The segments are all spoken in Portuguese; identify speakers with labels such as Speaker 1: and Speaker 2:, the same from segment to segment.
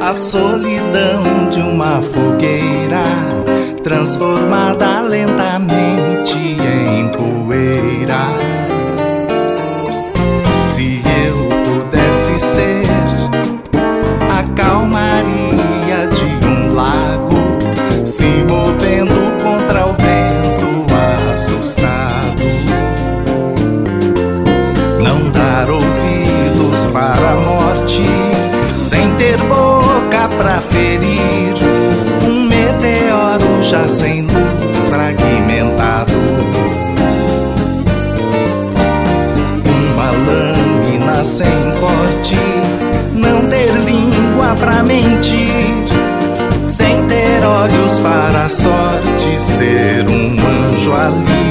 Speaker 1: a solidão de uma fogueira transformada lentamente em poeira. Se eu pudesse ser a calmaria de um lago se movendo contra o vento assustado, ferir um meteoro já sem luz fragmentado. Uma lâmina sem corte, não ter língua para mentir, sem ter olhos para a sorte, ser um anjo alienado.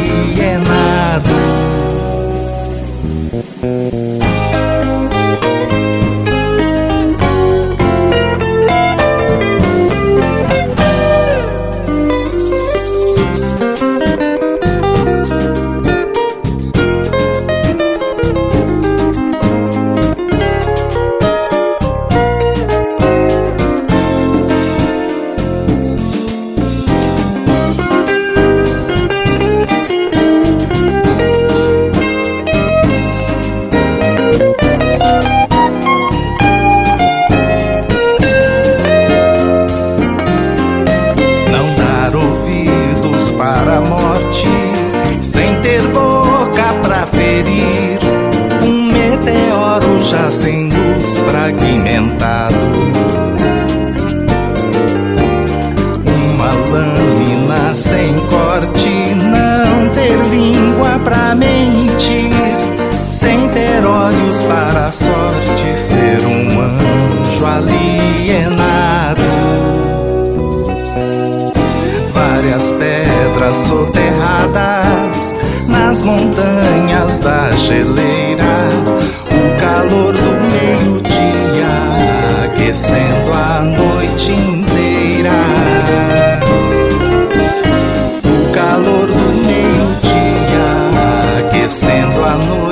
Speaker 1: Luz fragmentado. Uma lâmina sem corte, não ter língua para mentir. Sem ter olhos para a sorte, ser um anjo alienado várias pedras soterradas nas montanhas da geleira. calor do meio-dia, aquecendo a noite.